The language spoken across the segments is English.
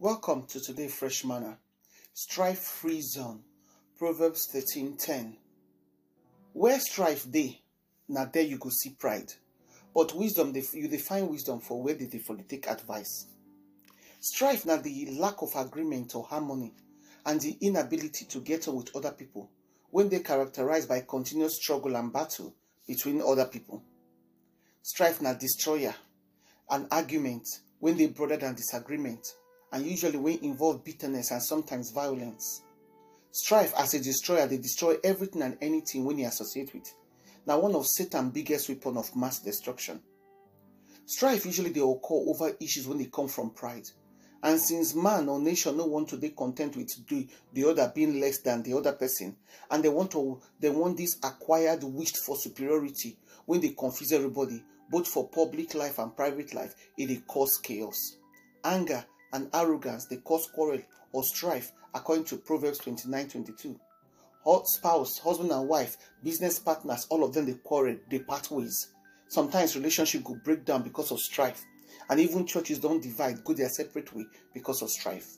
Welcome to today Fresh Manna, Strife free zone. Proverbs 13:10. Where strife dey, na there you go see pride. But wisdom, you define wisdom for where they dey take advice. Strife na the lack of agreement or harmony and the inability to get on with other people when they characterized by continuous struggle and battle between other people. Strife na destroyer and argument when they broader than disagreement and usually when involve bitterness and sometimes violence. Strife as a destroyer, they destroy everything and anything when you associate with. Now one of Satan's biggest weapon of mass destruction. Strife usually they occur over issues when they come from pride. And since man or nation no want to be content with the, the other being less than the other person, and they want to they want this acquired wished for superiority when they confuse everybody, both for public life and private life, it dey cause chaos. Anger and arrogance they cause quarrel or strife, according to Proverbs 29 22. Spouse, husband and wife, business partners, all of them they quarrel, they part ways. Sometimes relationship go break down because of strife, and even churches don't divide, go their separate way because of strife.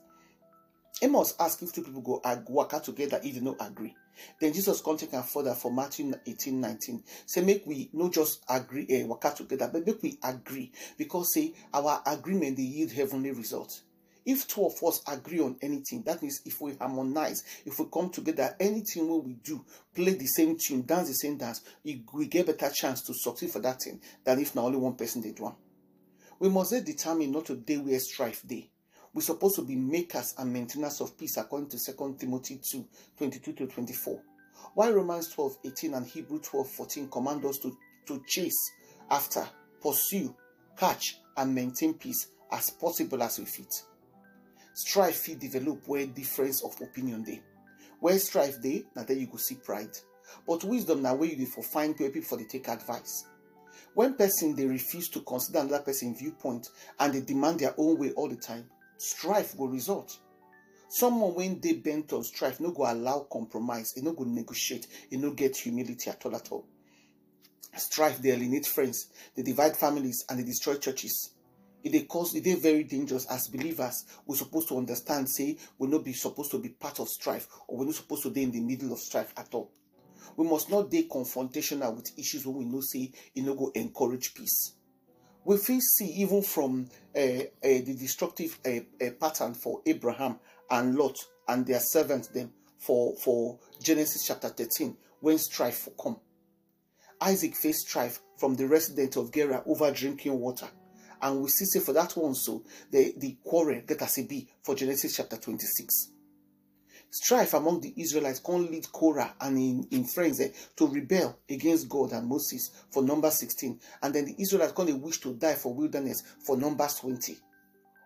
Amos asked if two people go work out together if they no agree. Then Jesus take am further for Matthew 18, 19. Say make we not just agree eh, work out together, but make we agree because say our agreement they yield heavenly results. If two of us agree on anything, that means if we harmonize, if we come together, anything we do, play the same tune, dance the same dance, we get better chance to succeed for that thing than if now only one person did one. We must determine not to day where strife day. We're supposed to be makers and maintainers of peace according to 2 Timothy 2 22 to 24. Why Romans 12 18 and Hebrew 12 14 command us to, to chase after, pursue, catch, and maintain peace as possible as we fit. Strife fit develop where difference of opinion dey. Where strife dey, na there you go see pride. But wisdom na where you dey for find people for dey take advice. When person dey refuse to consider another person viewpoint and they demand their own way all the time, strife go result. Someone when dey bent on strife no go allow compromise, e no go negotiate, e no get humility at all at all. Strife dey alienate friends, dey divide families, and dey destroy churches. E dey cause, e very dangerous as believers. We supposed to understand, say we no be supposed to be part of strife, or we no supposed to dey in the middle of strife at all. We must not dey confrontational with issues when we know say e no go encourage peace. We fit see even from uh, uh, the destructive uh, pattern for Abraham and Lot and their servants them for for Genesis chapter 13 when strife for come. Isaac faced strife from the resident of Gerar over drinking water. And we see for that one so the, the quarrel get as a be for Genesis chapter 26. Strife among the Israelites can lead Korah and in, in friends eh, to rebel against God and Moses for number 16. And then the Israelites can wish to die for wilderness for numbers 20.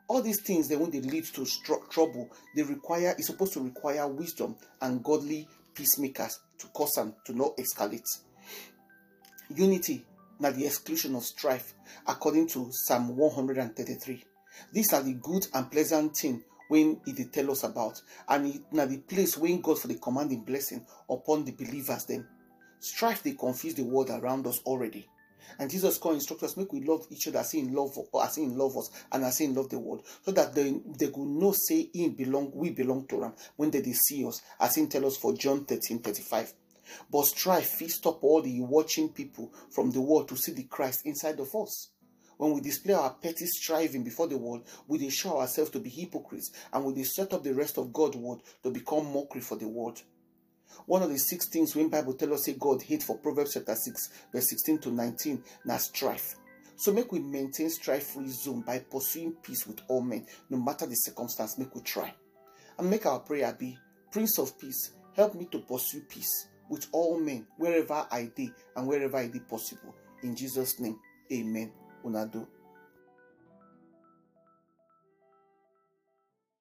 All these things they when they lead to trouble, they require it's supposed to require wisdom and godly peacemakers to cause them to not escalate. Unity, na the exclusion of strife, according to Psalm 133. These are the good and pleasant thing when it dey tell us about, and it na the place when God for the commanding blessing upon the believers then. Strife they confuse the world around us already. And Jesus come instruct us, make we love each other as he in love or as he in love us and as he in love the world. So that they, they could know say he belong, we belong to him when they, they see us, as he tell us for John 13, 35. But strife fit stop all the watching people from the world to see the Christ inside of us. When we display our petty striving before the world, we dey show ourselves to be hypocrites and we dey set up the rest of God's word to become mockery for the world. One of the six things when Bible tell us say God hate for Proverbs chapter 6, verse 16 to 19, na strife. So make we maintain strife-free zone by pursuing peace with all men, no matter the circumstance, make we try. And make our prayer be, Prince of Peace, help me to pursue peace with all men, wherever I dey and wherever it is possible. In Jesus' name, amen. o nado